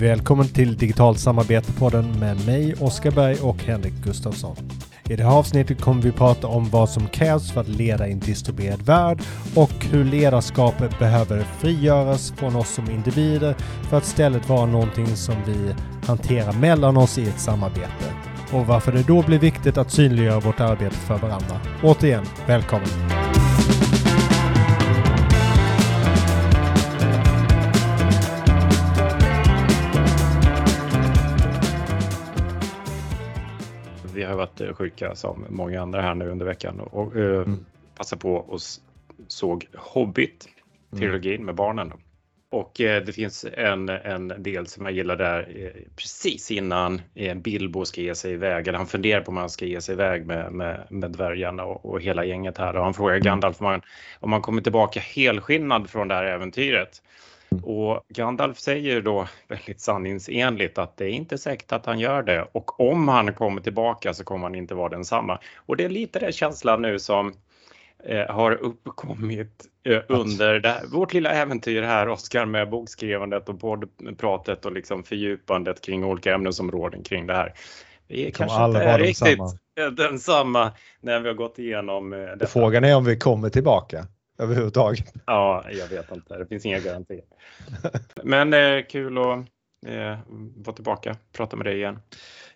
Välkommen till Digitalt samarbete-podden med mig, Oskar Berg och Henrik Gustafsson. I det här avsnittet kommer vi prata om vad som krävs för att leda i en distribuerad värld och hur ledarskapet behöver frigöras från oss som individer för att istället vara någonting som vi hanterar mellan oss i ett samarbete. Och varför det då blir viktigt att synliggöra vårt arbete för varandra. Återigen, välkommen! Varit eh, sjuka som många andra här nu under veckan och, och uh, mm. passade på och såg Hobbit, trilogin mm. med barnen. Och eh, det finns en, en del som jag gillar där eh, precis innan eh, Bilbo ska ge sig iväg, eller han funderar på om han ska ge sig iväg med, med, med dvärgarna och, och hela gänget här och han frågar mm. Gandalf om han, om han kommer tillbaka helskinnad från det här äventyret. Och Gandalf säger då väldigt sanningsenligt att det är inte säkert att han gör det och om han kommer tillbaka så kommer han inte vara densamma. Och det är lite den känslan nu som eh, har uppkommit eh, under det vårt lilla äventyr här Oskar med bokskrivandet och poddpratet och liksom fördjupandet kring olika ämnesområden kring det här. Vi är kanske inte är riktigt densamma när vi har gått igenom eh, detta. Frågan är om vi kommer tillbaka överhuvudtaget. Ja, jag vet inte. Det finns inga garantier. Men eh, kul att eh, vara tillbaka, prata med dig igen.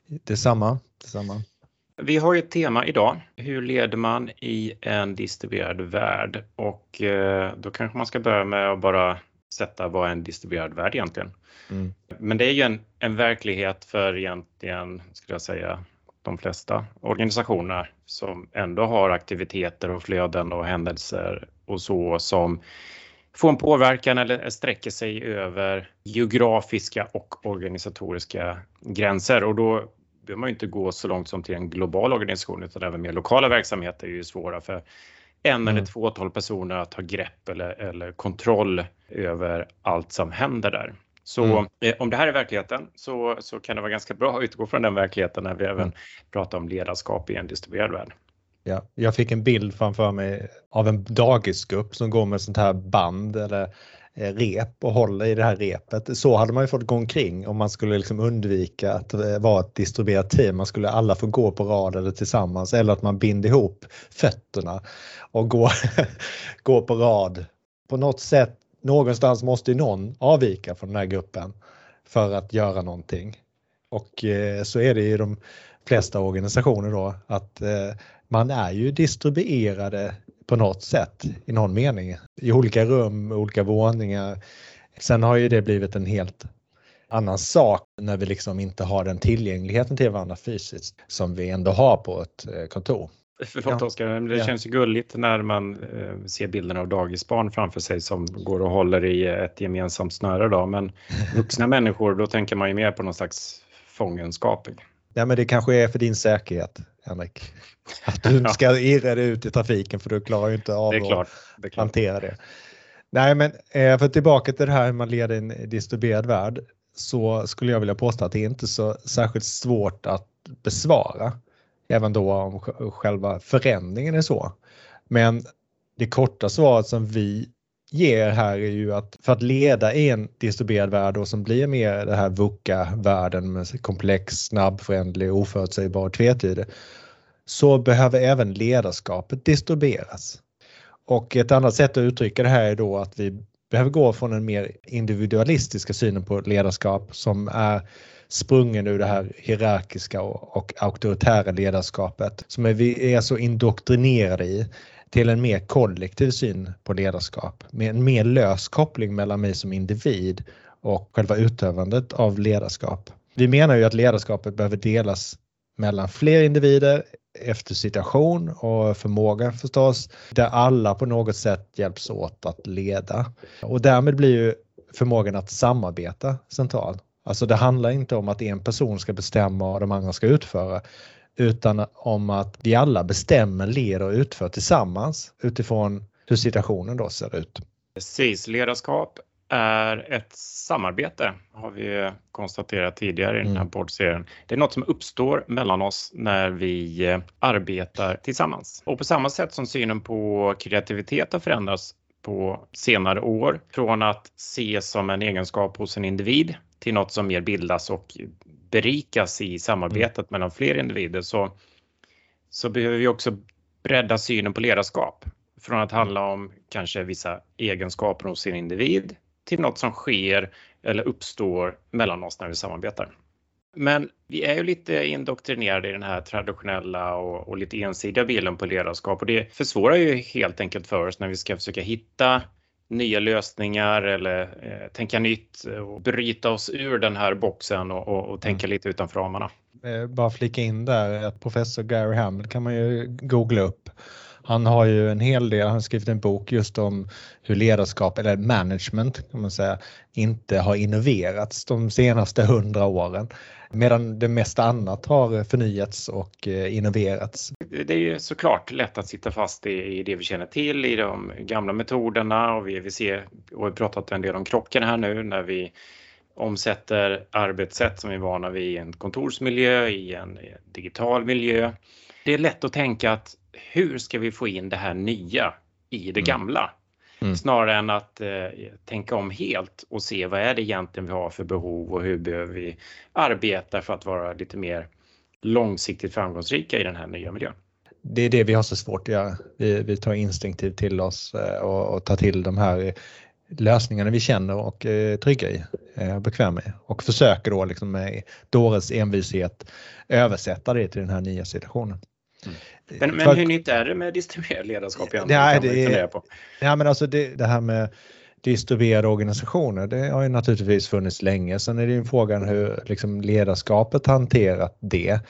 Detsamma. Detsamma. Vi har ju ett tema idag. Hur leder man i en distribuerad värld? Och eh, då kanske man ska börja med att bara sätta vad en distribuerad värld egentligen? Mm. Men det är ju en, en verklighet för egentligen, skulle jag säga, de flesta organisationer som ändå har aktiviteter och flöden och händelser och så som får en påverkan eller sträcker sig över geografiska och organisatoriska gränser och då behöver man inte gå så långt som till en global organisation utan även mer lokala verksamheter är ju svåra för en mm. eller tvåtal personer att ha grepp eller, eller kontroll över allt som händer där. Så mm. eh, om det här är verkligheten så, så kan det vara ganska bra att utgå från den verkligheten när vi även mm. pratar om ledarskap i en distribuerad värld. Ja, jag fick en bild framför mig av en dagisgrupp som går med sånt här band eller eh, rep och håller i det här repet. Så hade man ju fått gå omkring om man skulle liksom undvika att eh, vara ett distribuerat team. Man skulle alla få gå på rad eller tillsammans eller att man binder ihop fötterna och går, går på rad. På något sätt, någonstans måste ju någon avvika från den här gruppen för att göra någonting. Och eh, så är det ju de flesta organisationer då att man är ju distribuerade på något sätt i någon mening i olika rum, olika våningar. Sen har ju det blivit en helt annan sak när vi liksom inte har den tillgängligheten till varandra fysiskt som vi ändå har på ett eh, kontor. Förlåt ja. Oskar, det ja. känns ju gulligt när man eh, ser bilderna av dagisbarn framför sig som går och håller i ett gemensamt snöre då. Men vuxna människor, då tänker man ju mer på någon slags fångenskap. Ja, men det kanske är för din säkerhet, Henrik. Att du ska irra dig ut i trafiken för du klarar ju inte av det klart, det att hantera det. Nej, men eh, för tillbaka till det här hur man leder en distribuerad värld så skulle jag vilja påstå att det är inte så särskilt svårt att besvara. Även då om själva förändringen är så. Men det korta svaret som vi ger här är ju att för att leda i en distribuerad värld och som blir mer det här VUCA-världen med komplex, snabbförändlig, oförutsägbar och tvetydig så behöver även ledarskapet distribueras. Och ett annat sätt att uttrycka det här är då att vi behöver gå från en mer individualistiska synen på ledarskap som är sprungen ur det här hierarkiska och, och auktoritära ledarskapet som vi är så indoktrinerade i till en mer kollektiv syn på ledarskap med en mer lös koppling mellan mig som individ och själva utövandet av ledarskap. Vi menar ju att ledarskapet behöver delas mellan fler individer efter situation och förmåga förstås, där alla på något sätt hjälps åt att leda. Och därmed blir ju förmågan att samarbeta central. Alltså det handlar inte om att en person ska bestämma och de andra ska utföra, utan om att vi alla bestämmer, leder och utför tillsammans utifrån hur situationen då ser ut. Precis, ledarskap är ett samarbete har vi konstaterat tidigare i den här mm. poddserien. Det är något som uppstår mellan oss när vi eh, arbetar tillsammans. Och på samma sätt som synen på kreativitet har förändrats på senare år från att ses som en egenskap hos en individ till något som mer bildas och berikas i samarbetet mm. mellan fler individer så, så behöver vi också bredda synen på ledarskap. Från att handla om kanske vissa egenskaper hos en individ till något som sker eller uppstår mellan oss när vi samarbetar. Men vi är ju lite indoktrinerade i den här traditionella och, och, lite ensidiga bilden på ledarskap och det försvårar ju helt enkelt för oss när vi ska försöka hitta nya lösningar eller eh, tänka nytt och bryta oss ur den här boxen och, och, och tänka mm. lite utanför ramarna. Eh, bara flika in där att professor Gary Hamel kan man ju googla upp. Han har ju en hel del, han har skrivit en bok just om hur ledarskap, eller management kan man säga, inte har innoverats de senaste hundra åren. Medan det mesta annat har förnyats och eh, innoverats. Det är ju såklart lätt att sitta fast i det vi känner till, i de gamla metoderna och vi, vi ser och har pratat en del om krocken här nu när vi omsätter arbetssätt som vi är vana vid i en kontorsmiljö, i en digital miljö. Det är lätt att tänka att hur ska vi få in det här nya i det mm. gamla? Mm. Snarare än att eh, tänka om helt och se vad är det egentligen vi har för behov och hur behöver vi arbeta för att vara lite mer långsiktigt framgångsrika i den här nya miljön. Det är det vi har så svårt att göra. Vi, vi tar instinktivt till oss eh, och, och tar till de här lösningarna vi känner och är trygga i eh, och bekväma i och försöker då liksom med dåres envishet översätta det till den här nya situationen. Mm. Men, men hur nytt är det med distribuerat ledarskap egentligen? Ja, det, ja, men alltså det, det här med distribuerade organisationer, det har ju naturligtvis funnits länge. Sen är det ju frågan hur liksom ledarskapet hanterat det.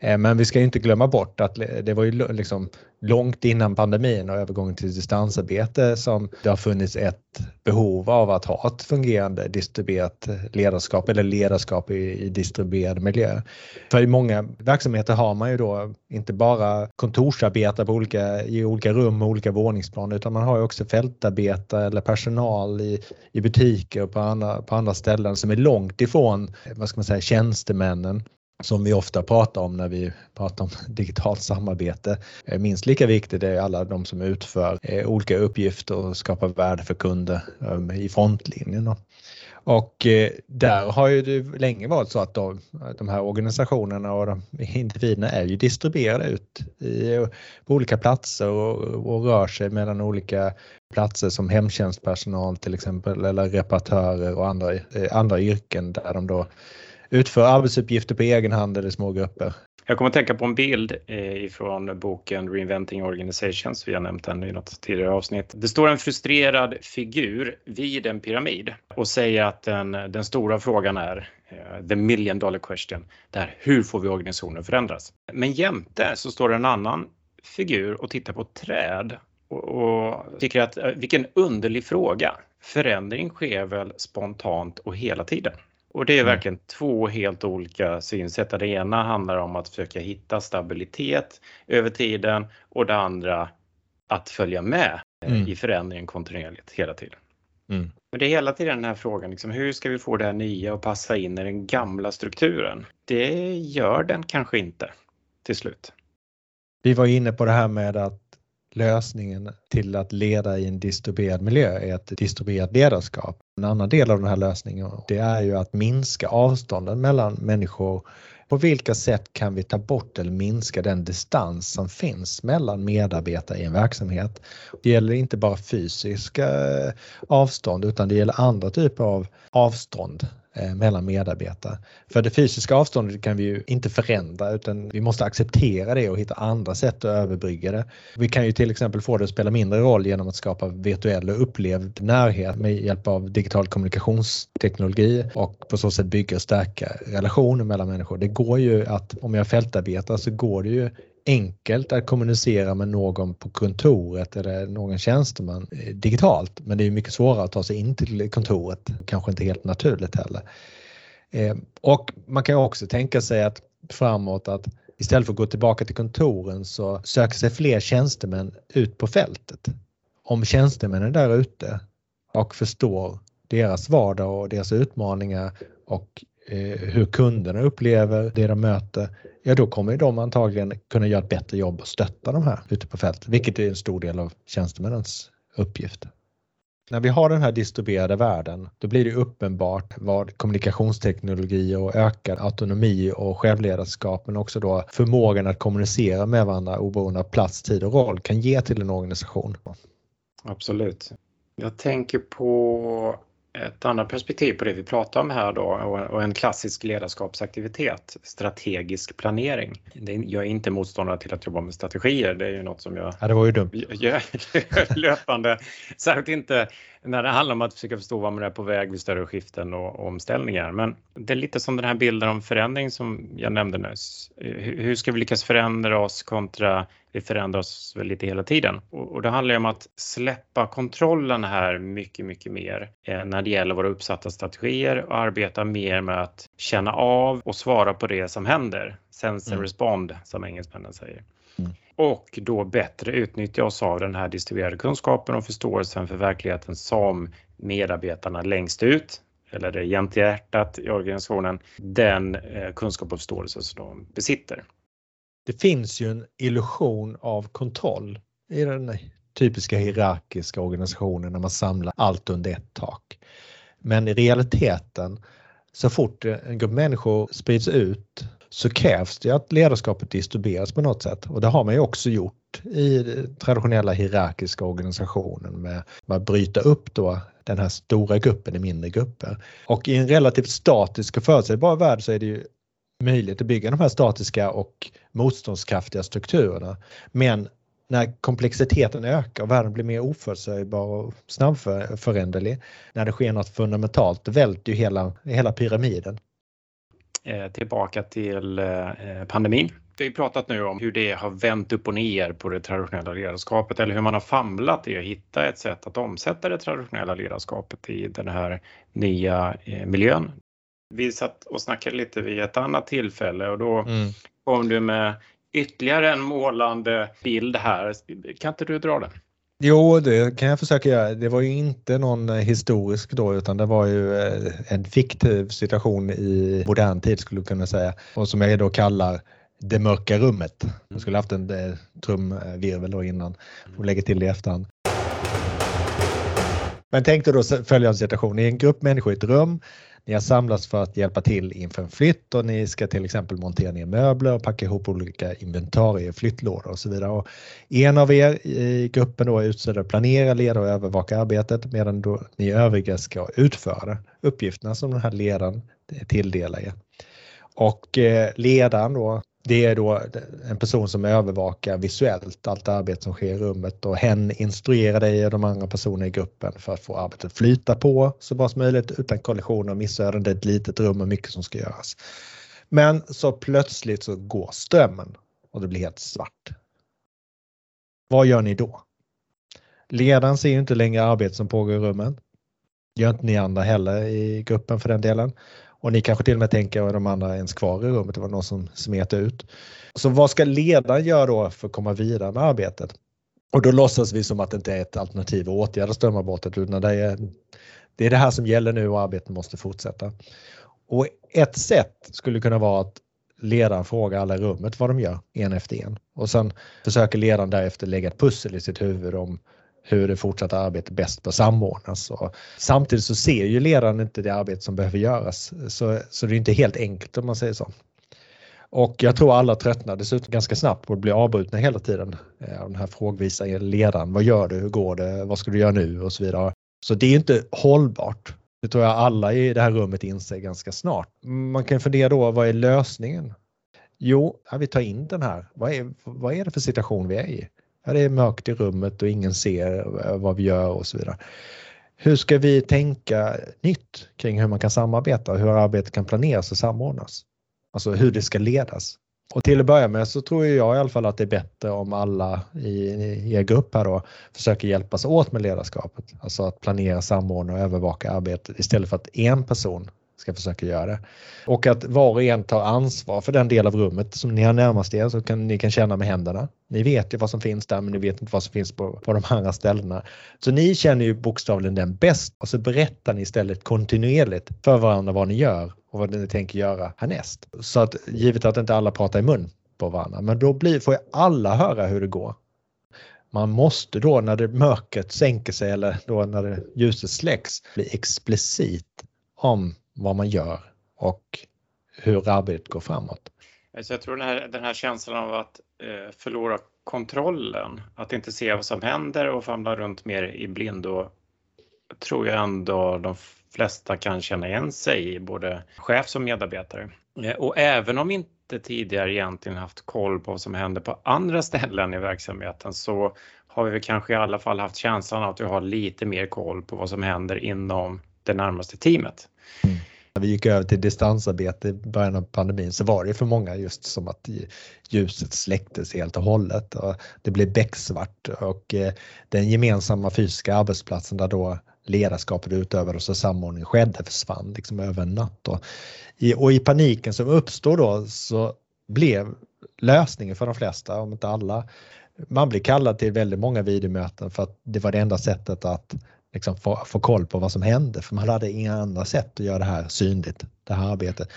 Eh, men vi ska inte glömma bort att det var ju liksom långt innan pandemin och övergången till distansarbete som det har funnits ett behov av att ha ett fungerande distribuerat ledarskap eller ledarskap i, i distribuerad miljö. För i många verksamheter har man ju då inte bara kontorsarbetare på olika, i olika rum och olika våningsplan utan man har ju också fältarbetare eller personal i, i butiker och på andra, på andra ställen som är långt ifrån vad ska man säga, tjänstemännen som vi ofta pratar om när vi pratar om digitalt samarbete. Eh, minst lika viktigt är alla de som utför eh, olika uppgifter och skapar värde för kunder ehm, i frontlinjen. Och eh, där har ju det länge varit så att de, de här organisationerna och de individerna är ju distribuerade ut i, på olika platser och, och rör sig mellan olika platser som hemtjänstpersonal till exempel eller reparatörer och andra, andra yrken där de då utför arbetsuppgifter på egen hand eller små grupper. Jag kommer att tänka på en bild eh, ifrån boken Reinventing Organizations, vi har nämnt den i något tidigare avsnitt. Det står en frustrerad figur vid en pyramid och säger att den, den stora frågan är eh, the million dollar question, där hur får vi organisationen att förändras? Men jämte så står det en annan figur och tittar på ett träd och, och tycker att eh, vilken underlig fråga. Förändring sker väl spontant och hela tiden? Och det är mm. verkligen två helt olika synsätt. Det ena handlar om att försöka hitta stabilitet över tiden och det andra att följa med mm. i förändringen kontinuerligt hela tiden. Mm. Men det är hela tiden den här frågan, liksom, hur ska vi få det här nya att passa in i den gamla strukturen? Det gör den kanske inte till slut. Vi var inne på det här med att lösningen till att leda i en distribuerad miljö är ett distribuerat ledarskap. En annan del av den här lösningen det är ju att minska avstånden mellan människor. På vilka sätt kan vi ta bort eller minska den distans som finns mellan medarbetare i en verksamhet? Det gäller inte bara fysiska eh, avstånd utan det gäller andra typer av avstånd Eh, mellan medarbetare. För det fysiska avståndet kan vi ju inte förändra utan vi måste acceptera det och hitta andra sätt att överbrygga det. Vi kan ju till exempel få det att spela mindre roll genom att skapa virtuell och upplevd närhet med hjälp av digital kommunikationsteknologi och på så sätt bygga och stärka relationer mellan människor. Det går ju att, om jag fältarbetar så går det ju enkelt att kommunicera med någon på kontoret eller någon tjänsteman eh, digitalt. Men det är mycket svårare att ta sig in till kontoret, kanske inte helt naturligt heller. Eh, och man kan också tänka sig att framåt att istället för att gå tillbaka till kontoren så söker sig fler tjänstemän ut på fältet. Om tjänstemännen där ute och förstår deras vardag och deras utmaningar och Eh, hur kunderna upplever det de möter, ja då kommer de antagligen kunna göra ett bättre jobb och stötta de här ute på fältet, vilket är en stor del av tjänstemännens uppgift. när vi har den här distribuerade världen, då blir det uppenbart vad kommunikationsteknologi och ökad autonomi och självledarskap, men också då förmågan att kommunicera med varandra oberoende av plats, tid och roll kan ge till en organisation. Absolut. Jag tänker på ett annat perspektiv på det vi pratar om här då och en klassisk ledarskapsaktivitet, strategisk planering. Jag är inte motståndare till att jobba med strategier, det är ju något som jag ja, det var ju dumt. gör löpande. Särskilt inte när det handlar om att försöka förstå vad man är på väg vid större skiften och, omställningar. Men det är lite som den här bilden om förändring som jag nämnde nyss. Hur ska vi lyckas förändra oss kontra vi förändrar oss väl lite hela tiden. Och, och det handlar om att släppa kontrollen här mycket, mycket mer eh, när det gäller våra uppsatta strategier och arbeta mer med att känna av och svara på det som händer. Sense and mm. respond som engelsmännen säger. Mm. Och då bättre utnyttja oss av den här distribuerade kunskapen och förståelsen för verkligheten som medarbetarna längst ut eller det egentliga hjärtat i organisationen, den eh, kunskap och förståelse som de besitter det finns ju en illusion av kontroll i den typiska hierarkiska organisationen när man samlar allt under ett tak. Men i realiteten, så fort en grupp människor sprids ut så krävs det att ledarskapet distribueras på något sätt och det har man ju också gjort i traditionella hierarkiska organisationen med, att bryta upp då den här stora gruppen i mindre grupper. Och i en relativt statisk och förutsägbar värld så är det ju möjligt att bygga de här statiska och motståndskraftiga strukturerna. Men när komplexiteten ökar och världen blir mer oförutsägbar och snabbföränderlig, när det sker något fundamentalt, välter ju hela, hela pyramiden. Eh, tillbaka till eh, pandemin. Vi har pratat nu om hur det har vänt upp och ner på det traditionella ledarskapet eller hur man har famlat i att hitta ett sätt att omsätta det traditionella ledarskapet i den här nya eh, miljön vi satt och snackade lite vid ett annat tillfälle och då mm. kom du med ytterligare en målande bild här. Kan inte du dra den? Jo, det kan jag försöka göra. Det var ju inte någon historisk då utan det var ju eh, en fiktiv situation i modern tid skulle du kunna säga och som jag då kallar det mörka rummet. Jag skulle haft en eh, trumvirvel då innan och lägger till det i efterhand. Men tänk dig då följande situation. I en grupp människor i ett rum ni har samlats för att hjälpa till inför en flytt och ni ska till exempel montera ner möbler och packa ihop olika inventarier, flyttlådor och så vidare. Och en av er i gruppen då är utsedd att planera, leda och övervaka arbetet medan då ni övriga ska utföra uppgifterna som den här ledaren tilldelar er. Och eh, ledaren då det är då en person som övervakar visuellt allt arbete som sker i rummet och hen instruerar dig och de andra personerna i gruppen för att få arbetet att flyta på så bra som möjligt utan kollisioner och missöden. Det är ett litet rum och mycket som ska göras. Men så plötsligt så går strömmen och det blir helt svart. Vad gör ni då? Ledaren ser ju inte längre arbetet som pågår i rummen. Gör inte ni andra heller i gruppen för den delen. Och ni kanske till och med tänker är de andra ens kvar i rummet, det var någon som smet ut. Så vad ska ledaren göra då för att komma vidare med arbetet? Och då låtsas vi som att det inte är ett alternativ att åtgärda strömavbrottet utan det är, det är det här som gäller nu och arbetet måste fortsätta. Och ett sätt skulle kunna vara att ledaren frågar alla i rummet vad de gör en efter en och sen försöker ledaren därefter lägga ett pussel i sitt huvud om hur det fortsatta arbetet bäst bör samordnas. Och samtidigt så ser ju ledaren inte det arbete som behöver göras så, så det är inte helt enkelt om man säger så. Och jag tror alla tröttnar dessutom ganska snabbt på att bli avbrutna hela tiden eh, av den här frågvisa ledaren. Vad gör du? Hur går det? Vad ska du göra nu? Och så vidare. Så det är inte hållbart. Det tror jag alla i det här rummet inser ganska snart. Man kan fundera då, vad är lösningen? Jo, vi tar in den här. Vad är, vad är det för situation vi är i? Ja, det är mörkt i rummet och ingen ser eh, vad vi gör och så vidare. Hur ska vi tänka nytt kring hur man kan samarbeta och hur arbetet kan planeras och samordnas? Alltså hur det ska ledas. Och till att börja med så tror jag i alla fall att det är bättre om alla i, i er grupp här då försöker hjälpas åt med ledarskapet. Alltså att planera, samordna och övervaka arbetet istället för att en person ska försöka göra det. Och att var och en tar ansvar för den del av rummet som ni har närmast er så kan ni kan känna med händerna. Ni vet ju vad som finns där men ni vet inte vad som finns på, på de andra ställena. Så ni känner ju bokstavligen den bäst och så berättar ni istället kontinuerligt för varandra vad ni gör och vad ni tänker göra härnäst. Så att givet att inte alla pratar i mun på varandra men då blir, får ju alla höra hur det går. man måste då när det mörkret sänker sig eller då när det, ljuset släcks bli explicit om vad man gör och hur arbetet går framåt. Så jag tror den här, den här känslan av att eh, förlora kontrollen, att inte se vad som händer och famla runt mer i blindo tror jag ändå de flesta kan känna igen sig i, både chef som medarbetare. Eh, och även om inte tidigare egentligen haft koll på vad som händer på andra ställen i verksamheten så har vi kanske i alla fall haft känslan av att vi har lite mer koll på vad som händer inom det närmaste teamet. Mm. När vi gick över till distansarbete i början av pandemin så var det för många just som att ljuset släcktes helt och hållet och det blev becksvart och eh, den gemensamma fysiska arbetsplatsen där då ledarskapet utövades och samordning skedde försvann liksom över en natt. Och i, och i paniken som uppstod då så blev lösningen för de flesta, om inte alla, man blev kallad till väldigt många videomöten för att det var det enda sättet att liksom få, få koll på vad som hände för man hade inga andra sätt att göra det här synligt, det här arbetet.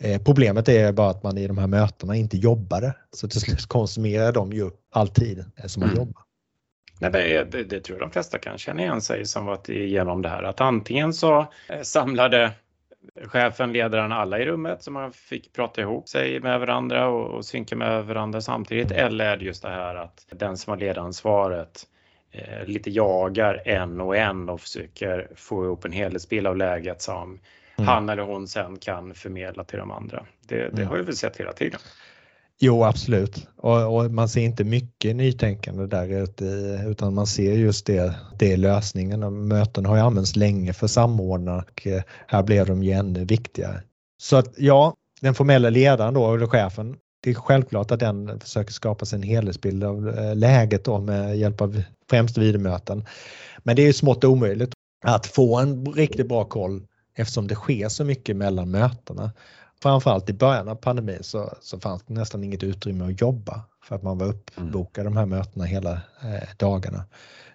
Eh, problemet är bara att man i de här mötena inte jobbade så till slut konsumerar de ju alltid som man mm. jobbar. Nej, det, det, det, tror jag de flesta kan känna igen sig som varit igenom det här att antingen så eh, samlade chefen, ledaren, alla i rummet så man fick prata ihop sig med varandra och, och synka med varandra samtidigt. Eller är det just det här att den som har ledaransvaret eh, lite jagar en och en och försöker få ihop en helhetsbild av läget som mm. han eller hon sen kan förmedla till de andra. Det, det mm. har vi väl sett hela tiden. Jo, absolut. Och, och, man ser inte mycket nytänkande där ute utan man ser just det, det är lösningen. Möten har ju använts länge för samordnare och eh, här blev de ju ännu viktigare. Så att ja, den formella ledaren då, eller chefen, det är självklart att den försöker skapa sig en helhetsbild av eh, läget då med hjälp av främst videomöten. Men det är ju smått omöjligt att få en riktigt bra koll eftersom det sker så mycket mellan mötena framförallt i början av pandemin så, så fanns det nästan inget utrymme att jobba för att man var uppbokad mm. de här mötena hela eh, dagarna.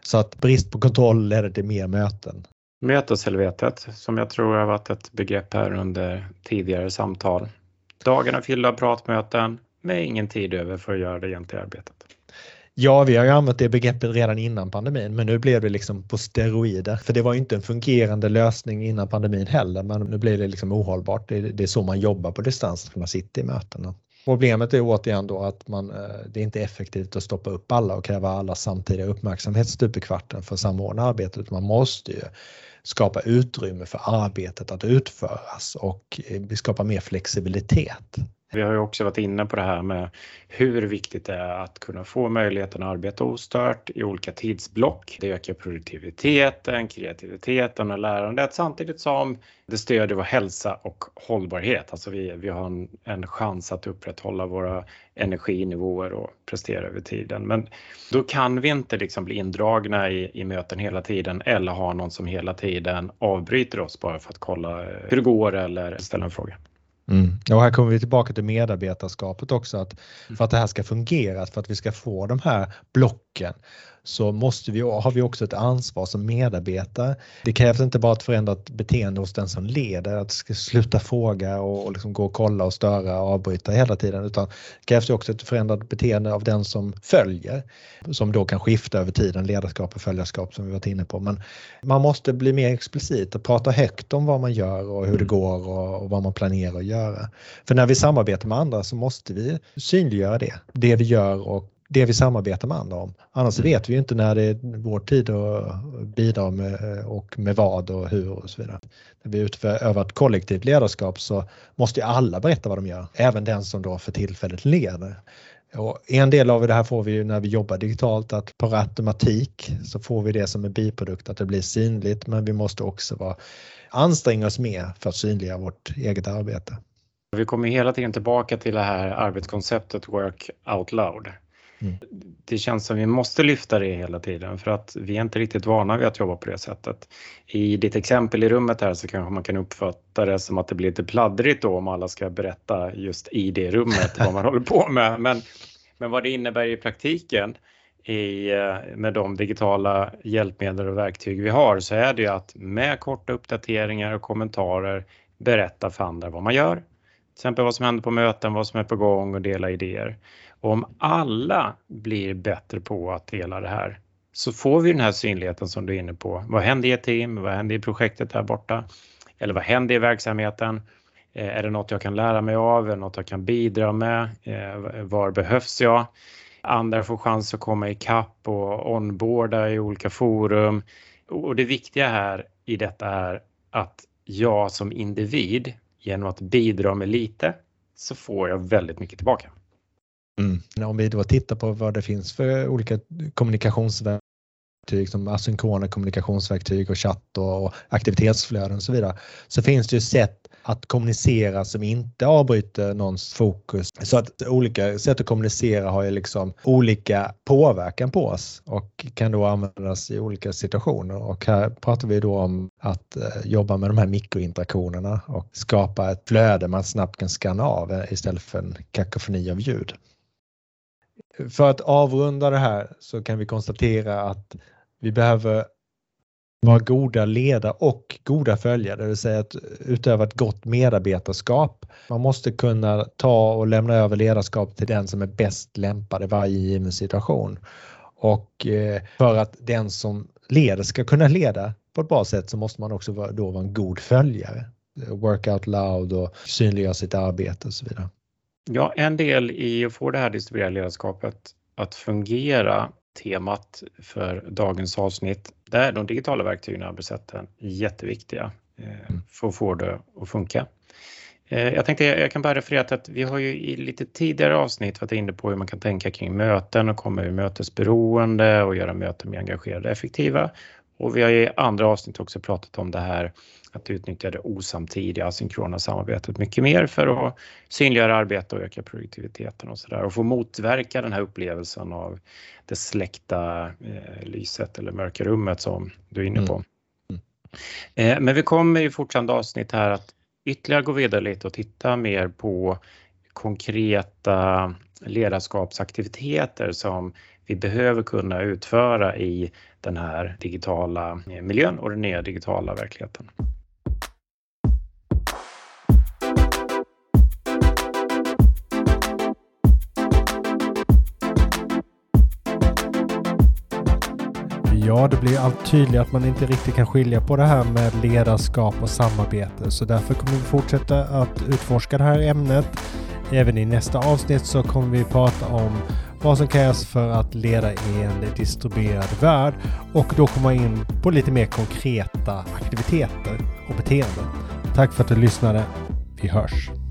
Så att brist på kontroll ledde till mer möten. Möteshelvetet som jag tror har varit ett begrepp här under tidigare samtal. Dagarna fyllda av pratmöten med ingen tid över för att göra det egentliga arbetet. Ja, vi har ju använt det begreppet redan innan pandemin, men nu blev det liksom på steroider. För det var ju inte en fungerande lösning innan pandemin heller, men nu blir det liksom ohållbart. Det, det är så man jobbar på distans, att man sitter i mötena. Problemet är återigen då att man, eh, det är inte effektivt att stoppa upp alla och kräva alla samtidiga uppmärksamhet stup i kvarten för att samordna arbetet. Man måste ju skapa utrymme för arbetet att utföras och eh, vi skapa mer flexibilitet. Vi har ju också varit inne på det här med hur viktigt det är att kunna få möjligheten att arbeta ostört i olika tidsblock. Det ökar produktiviteten, kreativiteten och lärandet samtidigt som det stödjer vår hälsa och hållbarhet. Alltså vi, vi har en, en chans att upprätthålla våra energinivåer och prestera över tiden. Men då kan vi inte liksom bli indragna i, i möten hela tiden eller ha någon som hela tiden avbryter oss bara för att kolla hur det går eller ställa en fråga. Mm. Och här kommer vi tillbaka till medarbetarskapet också. Att mm. för att det här ska fungera, för att vi ska få de här blocken så måste vi, har vi också ett ansvar som medarbetare. Det krävs inte bara ett förändrat beteende hos den som leder, att sluta fråga och, och liksom gå och kolla och störa och avbryta hela tiden, utan det krävs också ett förändrat beteende av den som följer, som då kan skifta över tiden, ledarskap och följarskap som vi varit inne på. Men man måste bli mer explicit och prata högt om vad man gör och hur det mm. går och, och vad man planerar att göra. För när vi samarbetar med andra så måste vi synliggöra det, det vi gör och det vi samarbetar med andra om. Annars mm. vet vi inte när det är vår tid att bidra med och med vad och hur och så vidare. När vi utövar ett kollektivt ledarskap så måste ju alla berätta vad de gör, även den som då för tillfället leder. Och en del av det här får vi ju när vi jobbar digitalt att per automatik så får vi det som en biprodukt att det blir synligt men vi måste också vara, anstränga oss mer för att synliggöra vårt eget arbete. Vi kommer hela tiden tillbaka till det här arbetskonceptet Work Out Loud. Mm. Det känns som vi måste lyfta det hela tiden för att vi är inte riktigt vana vid att jobba på det sättet. I ditt exempel i rummet här så kanske man kan uppfatta det som att det blir lite pladdrigt då om alla ska berätta just i det rummet vad man håller på med. Men, men vad det innebär i praktiken i, eh, med de digitala hjälpmedel och verktyg vi har så är det ju att med korta uppdateringar och kommentarer berätta för andra vad man gör. Till exempel vad som händer på möten, vad som är på gång och dela idéer om alla blir bättre på att dela det här så får vi den här synligheten som du är inne på. Vad händer i ett team? Vad händer i projektet här borta? Eller vad händer i verksamheten? Eh, är det något jag kan lära mig av? Är det något jag kan bidra med? Eh, var behövs jag? Andra får chans att komma ikapp och onboarda i olika forum. Och det viktiga här i detta är att jag som individ genom att bidra med lite så får jag väldigt mycket tillbaka. Mm. Om vi då tittar på vad det finns för olika kommunikationsverktyg som asynkrona kommunikationsverktyg och chatt och aktivitetsflöden och så vidare så finns det ju sätt att kommunicera som inte avbryter någons fokus. Så att olika sätt att kommunicera har ju liksom olika påverkan på oss och kan då användas i olika situationer och här pratar vi då om att eh, jobba med de här mikrointeraktionerna och skapa ett flöde man snabbt kan skanna av eh, istället för en kakofoni av ljud. För att avrunda det här så kan vi konstatera att vi behöver vara goda ledare och goda följare, det vill säga att utöva ett gott medarbetarskap. Man måste kunna ta och lämna över ledarskap till den som är bäst lämpad i varje given situation. Och eh, för att den som leder ska kunna leda på ett bra sätt så måste man också då vara en god följare. Work out loud och synliggöra sitt arbete och så vidare. Ja, en del i att få det här distribuerade ledarskapet att fungera temat för dagens avsnitt. Där de digitala verktygen och arbetssätten jätteviktiga eh, mm. för att få det att funka. Eh, jag tänkte jag kan bara referera till att vi har ju i lite tidigare avsnitt varit inne på hur man kan tänka kring möten och komma ur mötesberoende och göra möten mer engagerade och effektiva. Och vi har i andra avsnitt också pratat om det här att utnyttja det osamtidiga asynkrona samarbetet mycket mer för att synliggöra arbete och öka produktiviteten och sådär och få motverka den här upplevelsen av det släckta eh, lyset eller mörka rummet som du är inne på. Mm. Mm. Eh, men vi kommer i fortsatta avsnitt här att ytterligare gå vidare lite och titta mer på konkreta ledarskapsaktiviteter som vi behöver kunna utföra i den här digitala miljön och den nya digitala verkligheten. Ja, det blir allt tydligare att man inte riktigt kan skilja på det här med ledarskap och samarbete. Så därför kommer vi fortsätta att utforska det här ämnet. Även i nästa avsnitt så kommer vi prata om vad som krävs för att leda i en distribuerad värld och då komma in på lite mer konkreta aktiviteter och beteenden. Tack för att du lyssnade. Vi hörs!